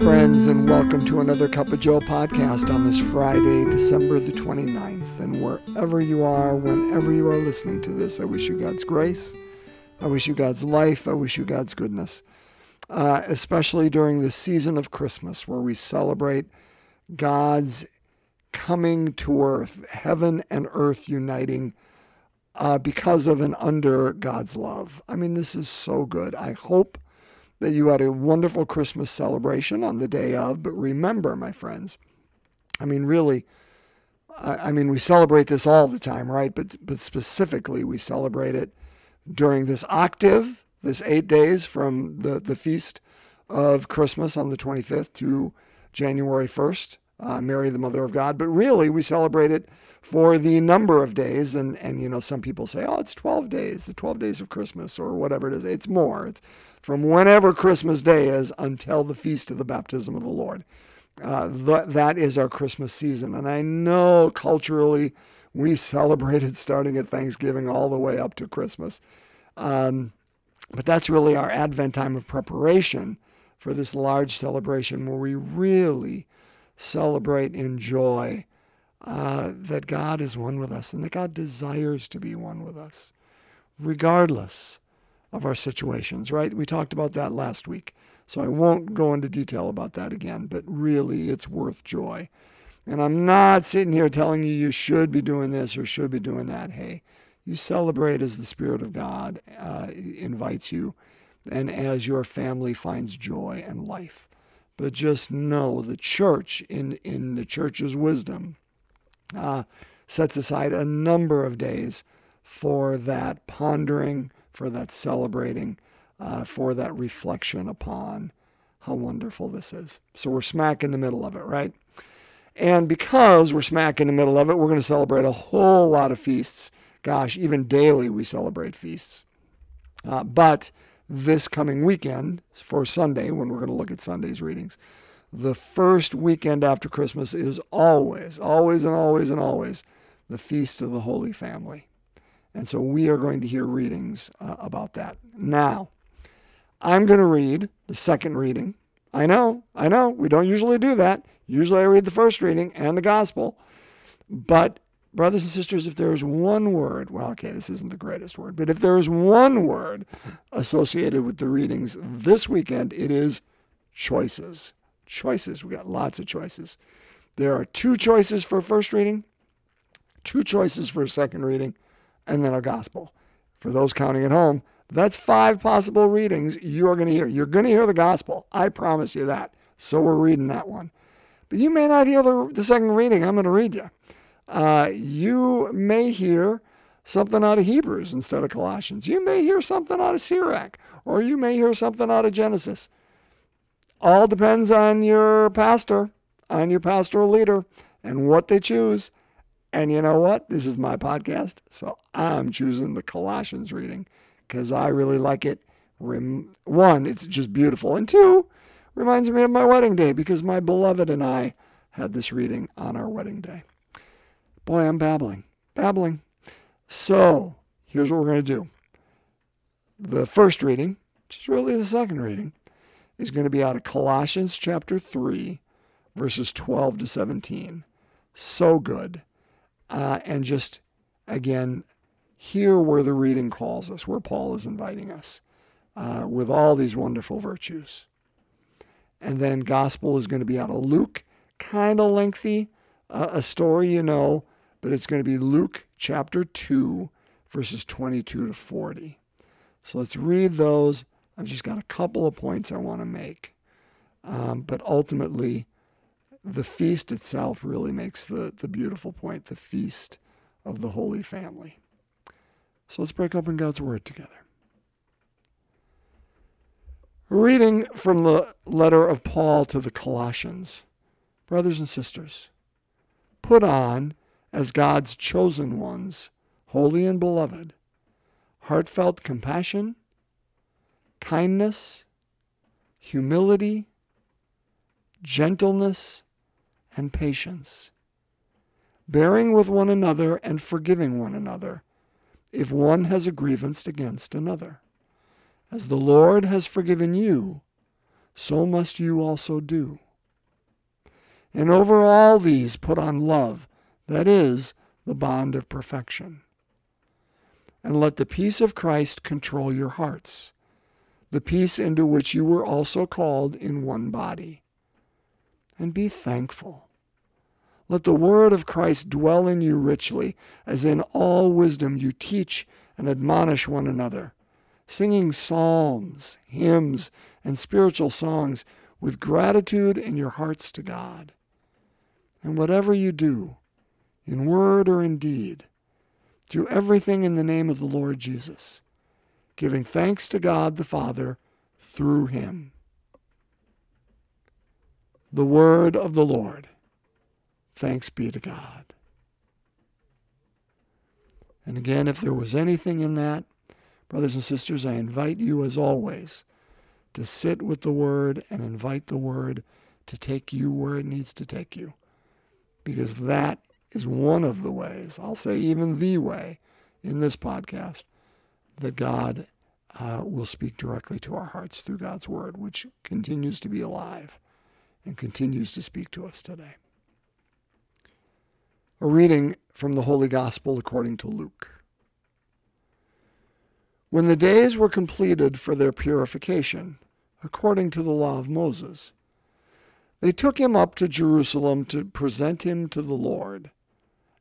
friends, and welcome to another Cup of Joe podcast on this Friday, December the 29th. And wherever you are, whenever you are listening to this, I wish you God's grace. I wish you God's life. I wish you God's goodness. Uh, especially during the season of Christmas, where we celebrate God's coming to earth, heaven and earth uniting uh, because of and under God's love. I mean, this is so good. I hope that you had a wonderful Christmas celebration on the day of, but remember, my friends, I mean, really, I, I mean, we celebrate this all the time, right? But, but specifically, we celebrate it during this octave, this eight days from the, the feast of Christmas on the 25th to January 1st uh, Mary, the Mother of God. But really, we celebrate it for the number of days. And, and, you know, some people say, oh, it's 12 days, the 12 days of Christmas, or whatever it is. It's more. It's from whenever Christmas Day is until the feast of the baptism of the Lord. Uh, th- that is our Christmas season. And I know culturally we celebrate it starting at Thanksgiving all the way up to Christmas. Um, but that's really our Advent time of preparation for this large celebration where we really celebrate, enjoy uh, that God is one with us and that God desires to be one with us, regardless of our situations, right? We talked about that last week. So I won't go into detail about that again, but really it's worth joy. And I'm not sitting here telling you you should be doing this or should be doing that. Hey, you celebrate as the Spirit of God uh, invites you and as your family finds joy and life. But just know the church, in, in the church's wisdom, uh, sets aside a number of days for that pondering, for that celebrating, uh, for that reflection upon how wonderful this is. So we're smack in the middle of it, right? And because we're smack in the middle of it, we're going to celebrate a whole lot of feasts. Gosh, even daily we celebrate feasts. Uh, but this coming weekend for Sunday, when we're going to look at Sunday's readings, the first weekend after Christmas is always, always, and always, and always the Feast of the Holy Family. And so we are going to hear readings uh, about that. Now, I'm going to read the second reading. I know, I know, we don't usually do that. Usually I read the first reading and the gospel. But brothers and sisters, if there is one word, well, okay, this isn't the greatest word, but if there is one word associated with the readings this weekend, it is choices. Choices. We got lots of choices. There are two choices for first reading, two choices for second reading, and then a gospel. For those counting at home, that's five possible readings you are going to hear. You're going to hear the gospel. I promise you that. So we're reading that one. But you may not hear the, the second reading I'm going to read you uh, you may hear something out of Hebrews instead of Colossians. You may hear something out of Sirach, or you may hear something out of Genesis. All depends on your pastor, on your pastoral leader, and what they choose. And you know what? This is my podcast, so I'm choosing the Colossians reading because I really like it. One, it's just beautiful, and two, reminds me of my wedding day because my beloved and I had this reading on our wedding day. Boy, I'm babbling, babbling. So here's what we're going to do. The first reading, which is really the second reading, is going to be out of Colossians chapter 3, verses 12 to 17. So good. Uh, and just, again, hear where the reading calls us, where Paul is inviting us uh, with all these wonderful virtues. And then gospel is going to be out of Luke, kind of lengthy, uh, a story you know, but it's going to be Luke chapter 2, verses 22 to 40. So let's read those. I've just got a couple of points I want to make. Um, but ultimately, the feast itself really makes the, the beautiful point the feast of the Holy Family. So let's break open God's Word together. Reading from the letter of Paul to the Colossians. Brothers and sisters, put on as God's chosen ones, holy and beloved, heartfelt compassion, kindness, humility, gentleness, and patience, bearing with one another and forgiving one another if one has a grievance against another. As the Lord has forgiven you, so must you also do. And over all these put on love, that is, the bond of perfection. And let the peace of Christ control your hearts, the peace into which you were also called in one body. And be thankful. Let the word of Christ dwell in you richly, as in all wisdom you teach and admonish one another, singing psalms, hymns, and spiritual songs with gratitude in your hearts to God. And whatever you do, in word or in deed, do everything in the name of the Lord Jesus, giving thanks to God the Father through him. The word of the Lord. Thanks be to God. And again, if there was anything in that, brothers and sisters, I invite you, as always, to sit with the Word and invite the Word to take you where it needs to take you. Because that is one of the ways, I'll say even the way, in this podcast, that God uh, will speak directly to our hearts through God's Word, which continues to be alive and continues to speak to us today. A reading from the Holy Gospel according to Luke. When the days were completed for their purification, according to the law of Moses, they took him up to Jerusalem to present him to the Lord.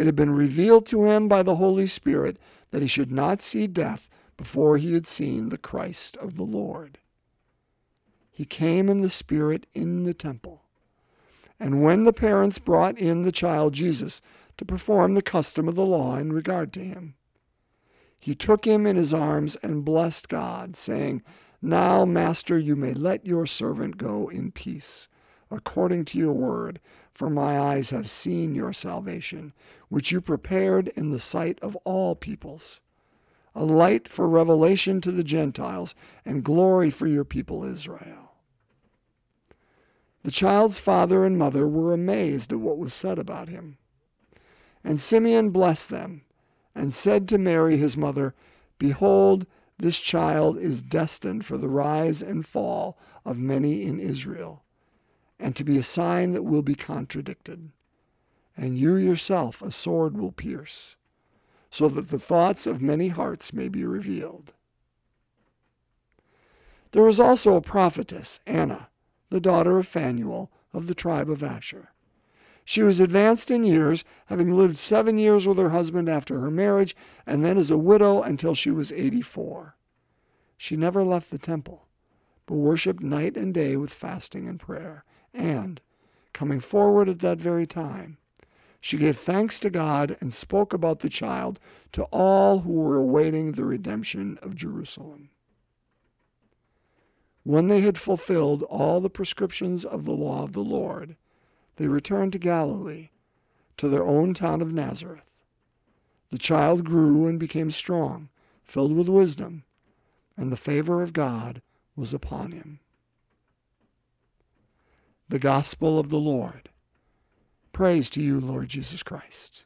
It had been revealed to him by the Holy Spirit that he should not see death before he had seen the Christ of the Lord. He came in the Spirit in the temple. And when the parents brought in the child Jesus to perform the custom of the law in regard to him. He took him in his arms and blessed God, saying, Now, Master, you may let your servant go in peace, according to your word, for my eyes have seen your salvation, which you prepared in the sight of all peoples, a light for revelation to the Gentiles, and glory for your people Israel. The child's father and mother were amazed at what was said about him. And Simeon blessed them, and said to Mary his mother, Behold, this child is destined for the rise and fall of many in Israel, and to be a sign that will be contradicted. And you yourself a sword will pierce, so that the thoughts of many hearts may be revealed. There was also a prophetess, Anna, the daughter of Phanuel of the tribe of Asher. She was advanced in years, having lived seven years with her husband after her marriage, and then as a widow until she was 84. She never left the temple, but worshiped night and day with fasting and prayer. And, coming forward at that very time, she gave thanks to God and spoke about the child to all who were awaiting the redemption of Jerusalem. When they had fulfilled all the prescriptions of the law of the Lord, they returned to Galilee, to their own town of Nazareth. The child grew and became strong, filled with wisdom, and the favor of God was upon him. The Gospel of the Lord. Praise to you, Lord Jesus Christ.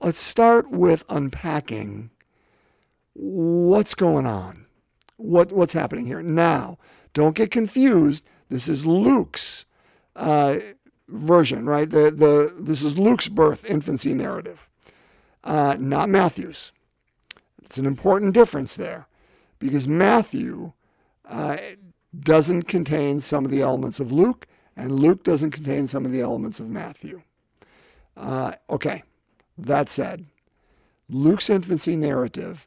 Let's start with unpacking what's going on. What, what's happening here? Now, don't get confused. This is Luke's uh, version, right? The, the, this is Luke's birth infancy narrative, uh, not Matthew's. It's an important difference there because Matthew uh, doesn't contain some of the elements of Luke, and Luke doesn't contain some of the elements of Matthew. Uh, okay, that said, Luke's infancy narrative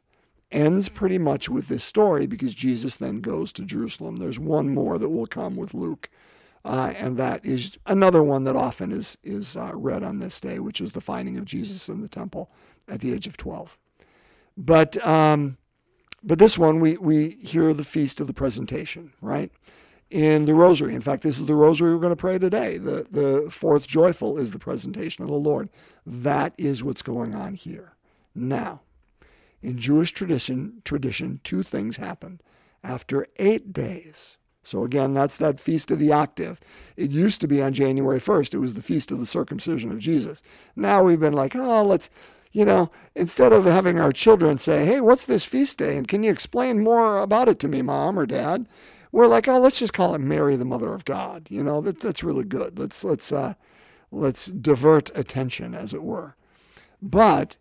ends pretty much with this story because Jesus then goes to Jerusalem. There's one more that will come with Luke uh, and that is another one that often is, is uh, read on this day, which is the finding of Jesus in the temple at the age of 12. But, um, but this one, we, we hear the feast of the presentation, right? in the rosary. In fact, this is the rosary we're going to pray today. The, the fourth joyful is the presentation of the Lord. That is what's going on here. Now, in Jewish tradition, tradition, two things happen. After eight days, so again, that's that feast of the octave. It used to be on January 1st. It was the feast of the circumcision of Jesus. Now we've been like, oh, let's, you know, instead of having our children say, hey, what's this feast day? And can you explain more about it to me, mom or dad? We're like, oh, let's just call it Mary, the Mother of God. You know, that, that's really good. Let's, let's, uh, let's divert attention, as it were. But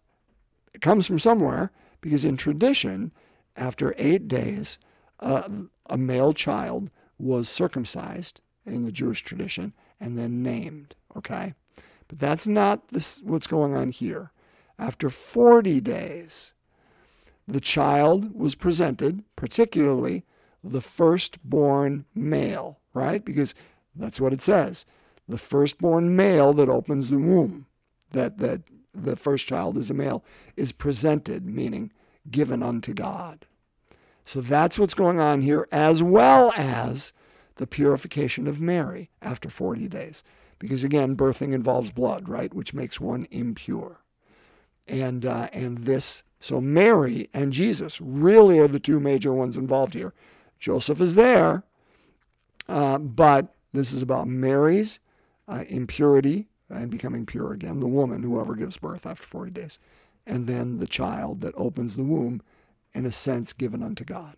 it comes from somewhere because in tradition, after eight days, uh, a male child was circumcised in the Jewish tradition and then named. Okay? But that's not this, what's going on here. After 40 days, the child was presented, particularly the firstborn male, right? Because that's what it says. The firstborn male that opens the womb, that, that the first child is a male, is presented, meaning given unto God. So that's what's going on here, as well as the purification of Mary after 40 days. Because again, birthing involves blood, right? Which makes one impure. And, uh, and this, so Mary and Jesus really are the two major ones involved here. Joseph is there, uh, but this is about Mary's uh, impurity and becoming pure again, the woman, whoever gives birth after 40 days, and then the child that opens the womb, in a sense, given unto God.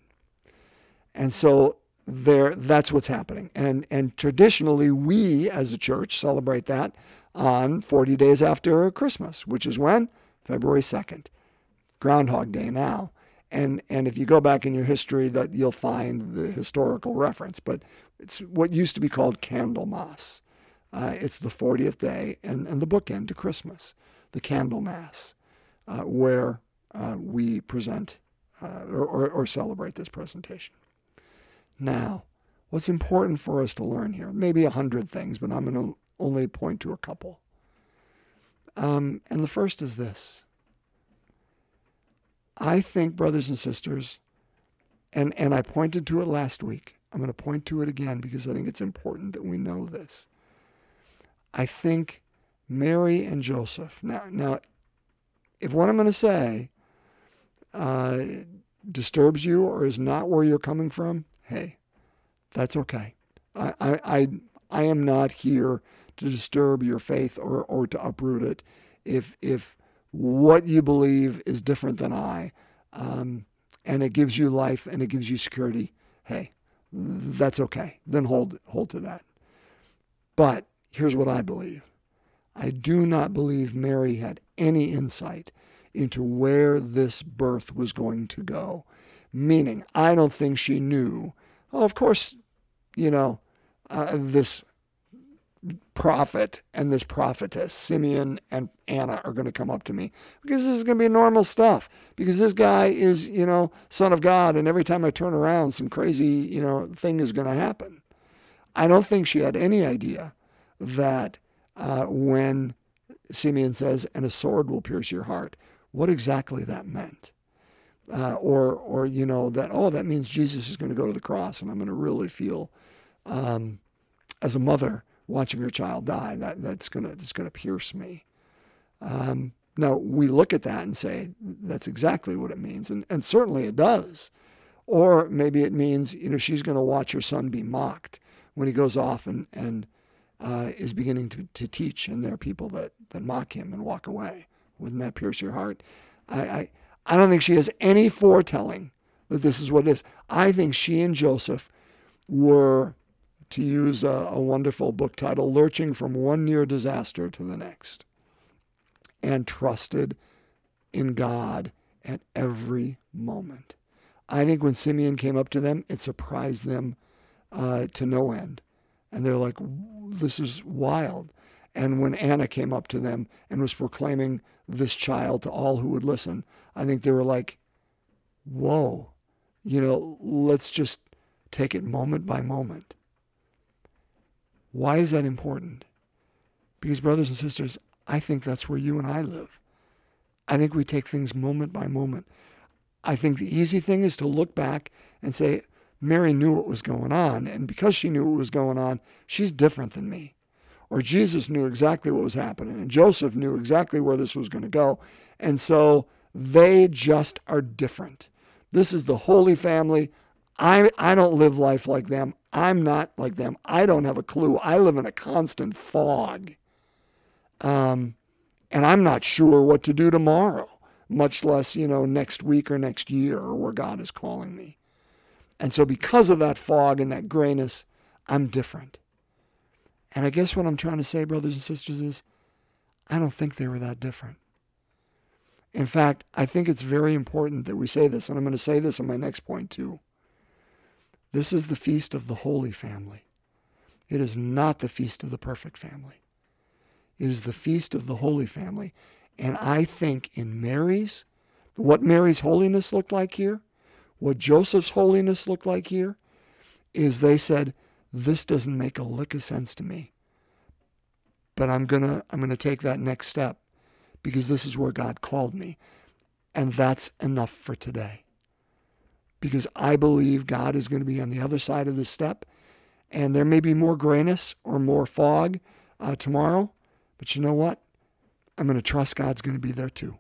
And so there, that's what's happening. And, and traditionally, we as a church celebrate that on 40 days after Christmas, which is when? February 2nd. Groundhog Day now. And, and if you go back in your history, that you'll find the historical reference. But it's what used to be called Candlemas. Uh, it's the 40th day and, and the bookend to Christmas, the Candlemas, uh, where uh, we present uh, or, or, or celebrate this presentation. Now, what's important for us to learn here? Maybe a hundred things, but I'm going to only point to a couple. Um, and the first is this I think, brothers and sisters, and, and I pointed to it last week. I'm going to point to it again because I think it's important that we know this. I think Mary and Joseph. Now, now, if what I'm going to say uh, disturbs you or is not where you're coming from, hey, that's okay. I, I, I, I am not here to disturb your faith or, or to uproot it. If, if what you believe is different than I, um, and it gives you life and it gives you security, hey, that's okay. Then hold hold to that. But here's what I believe. I do not believe Mary had any insight into where this birth was going to go. Meaning, I don't think she knew. Oh, of course, you know, uh, this prophet and this prophetess, Simeon and Anna, are going to come up to me because this is going to be normal stuff. Because this guy is, you know, son of God, and every time I turn around, some crazy, you know, thing is going to happen. I don't think she had any idea that uh, when Simeon says, "and a sword will pierce your heart," what exactly that meant. Uh, or, or you know that oh that means Jesus is going to go to the cross and I'm going to really feel um, as a mother watching her child die. That that's gonna that's gonna pierce me. Um, now we look at that and say that's exactly what it means, and and certainly it does. Or maybe it means you know she's going to watch her son be mocked when he goes off and and uh, is beginning to, to teach, and there are people that that mock him and walk away. Wouldn't that pierce your heart? I, I I don't think she has any foretelling that this is what it is. I think she and Joseph were to use a, a wonderful book title, lurching from one near disaster to the next, and trusted in God at every moment. I think when Simeon came up to them, it surprised them uh, to no end. And they're like, this is wild. And when Anna came up to them and was proclaiming this child to all who would listen, I think they were like, whoa, you know, let's just take it moment by moment. Why is that important? Because, brothers and sisters, I think that's where you and I live. I think we take things moment by moment. I think the easy thing is to look back and say, Mary knew what was going on. And because she knew what was going on, she's different than me. Or Jesus knew exactly what was happening. And Joseph knew exactly where this was going to go. And so they just are different. This is the Holy Family. I, I don't live life like them. I'm not like them. I don't have a clue. I live in a constant fog. Um, and I'm not sure what to do tomorrow, much less, you know, next week or next year or where God is calling me. And so, because of that fog and that grayness, I'm different. And I guess what I'm trying to say, brothers and sisters, is I don't think they were that different. In fact, I think it's very important that we say this, and I'm going to say this in my next point too. This is the feast of the Holy Family. It is not the feast of the perfect family. It is the feast of the Holy Family. And I think in Mary's, what Mary's holiness looked like here, what Joseph's holiness looked like here, is they said, This doesn't make a lick of sense to me. But I'm gonna I'm gonna take that next step because this is where God called me. And that's enough for today. Because I believe God is going to be on the other side of this step. And there may be more grayness or more fog uh, tomorrow. But you know what? I'm going to trust God's going to be there too.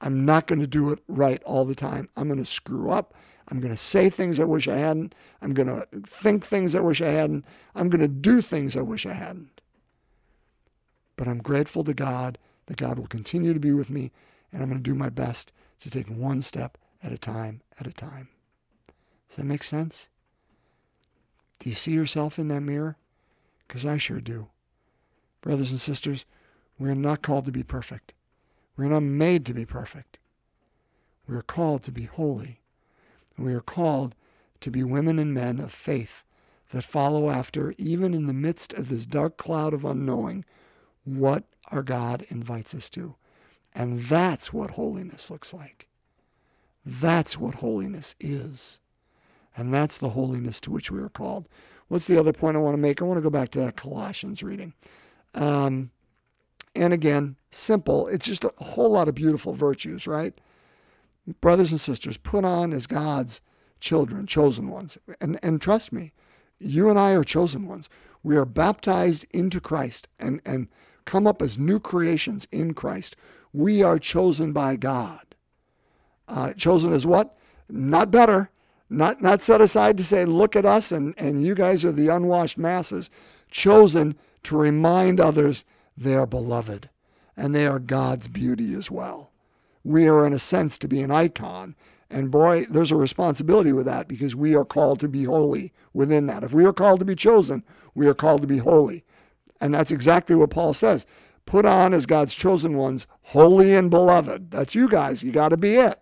I'm not going to do it right all the time. I'm going to screw up. I'm going to say things I wish I hadn't. I'm going to think things I wish I hadn't. I'm going to do things I wish I hadn't. But I'm grateful to God that God will continue to be with me, and I'm going to do my best to take one step at a time at a time. Does that make sense? Do you see yourself in that mirror? Because I sure do. Brothers and sisters, we are not called to be perfect. We are not made to be perfect. We are called to be holy. We are called to be women and men of faith that follow after, even in the midst of this dark cloud of unknowing, what our God invites us to. And that's what holiness looks like. That's what holiness is. And that's the holiness to which we are called. What's the other point I want to make? I want to go back to that Colossians reading. Um, and again, simple. It's just a whole lot of beautiful virtues, right? Brothers and sisters, put on as God's children, chosen ones. And, and trust me, you and I are chosen ones. We are baptized into Christ and, and come up as new creations in Christ. We are chosen by God. Uh, chosen as what? Not better. Not, not set aside to say, look at us and, and you guys are the unwashed masses. Chosen to remind others they are beloved and they are God's beauty as well. We are, in a sense, to be an icon. And boy, there's a responsibility with that because we are called to be holy within that. If we are called to be chosen, we are called to be holy. And that's exactly what Paul says. Put on as God's chosen ones, holy and beloved. That's you guys. You got to be it.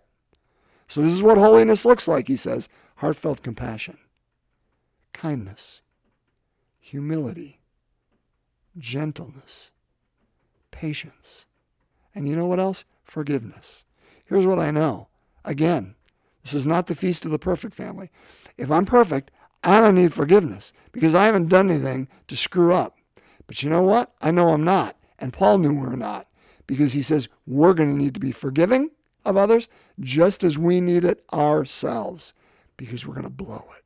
So, this is what holiness looks like, he says heartfelt compassion, kindness, humility, gentleness, patience. And you know what else? Forgiveness. Here's what I know. Again, this is not the feast of the perfect family. If I'm perfect, I don't need forgiveness because I haven't done anything to screw up. But you know what? I know I'm not. And Paul knew we're not because he says we're going to need to be forgiving of others just as we need it ourselves because we're going to blow it.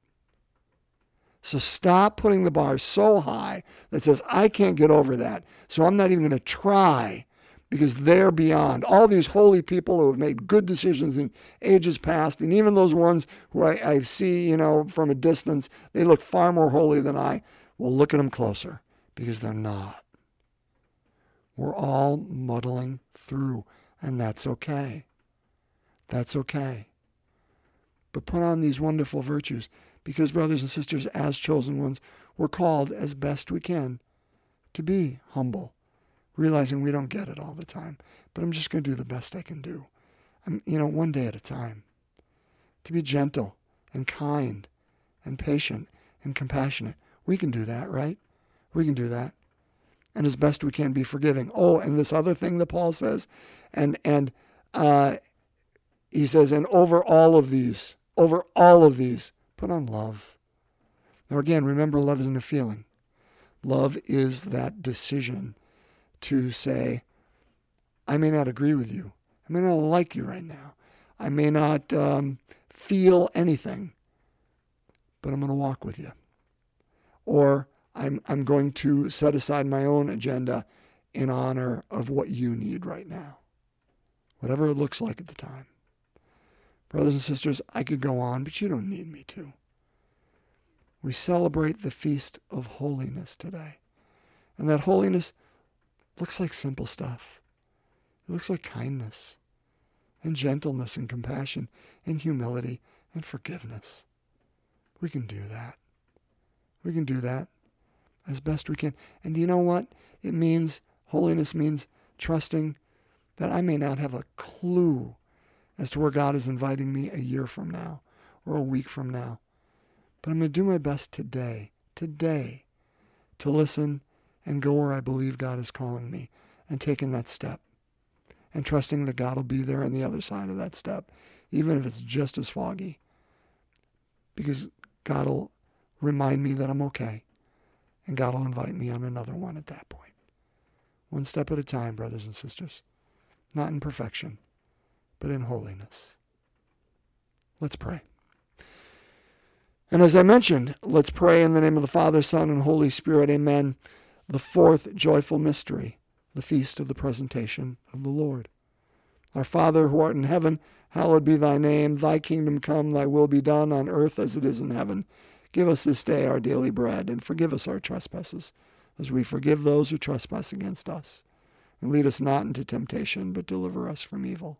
So stop putting the bar so high that says, I can't get over that. So I'm not even going to try because they're beyond. All these holy people who have made good decisions in ages past, and even those ones who I, I see, you know, from a distance, they look far more holy than I. Well, look at them closer because they're not. We're all muddling through, and that's okay. That's okay. But put on these wonderful virtues because, brothers and sisters, as chosen ones, we're called as best we can to be humble, realizing we don't get it all the time. But I'm just going to do the best I can do. I'm, you know, one day at a time. To be gentle and kind and patient and compassionate. We can do that, right? We can do that. And as best we can be forgiving. Oh, and this other thing that Paul says, and and uh, he says, and over all of these, over all of these, Put on love. Now, again, remember, love isn't a feeling. Love is that decision to say, I may not agree with you. I may not like you right now. I may not um, feel anything. but I'm going to walk with you. Or I'm, I'm going to set aside my own agenda in honor of what you need right now, whatever it looks like at the time. Brothers and sisters, I could go on, but you don't need me to. We celebrate the feast of holiness today. And that holiness looks like simple stuff. It looks like kindness and gentleness and compassion and humility and forgiveness. We can do that. We can do that as best we can. And do you know what? It means, holiness means trusting that I may not have a clue as to where God is inviting me a year from now or a week from now. But I'm going to do my best today, today, to listen and go where I believe God is calling me and taking that step and trusting that God will be there on the other side of that step, even if it's just as foggy. Because God will remind me that I'm okay, and God will invite me on another one at that point. One step at a time, brothers and sisters. Not in perfection, but in holiness. Let's pray. And as I mentioned, let's pray in the name of the Father, Son, and Holy Spirit. Amen. The fourth joyful mystery the feast of the presentation of the Lord. Our Father who art in heaven, hallowed be thy name. Thy kingdom come, thy will be done on earth as it is in heaven. Give us this day our daily bread, and forgive us our trespasses, as we forgive those who trespass against us. And lead us not into temptation, but deliver us from evil.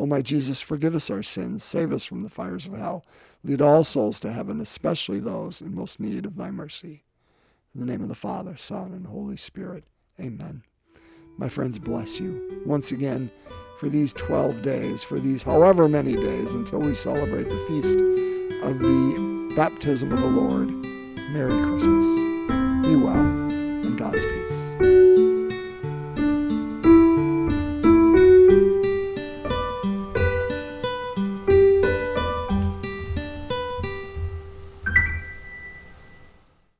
O my Jesus, forgive us our sins, save us from the fires of hell, lead all souls to heaven, especially those in most need of thy mercy. In the name of the Father, Son, and Holy Spirit. Amen. My friends, bless you once again for these 12 days, for these however many days until we celebrate the feast of the baptism of the Lord. Merry Christmas. Be well, and Godspeed.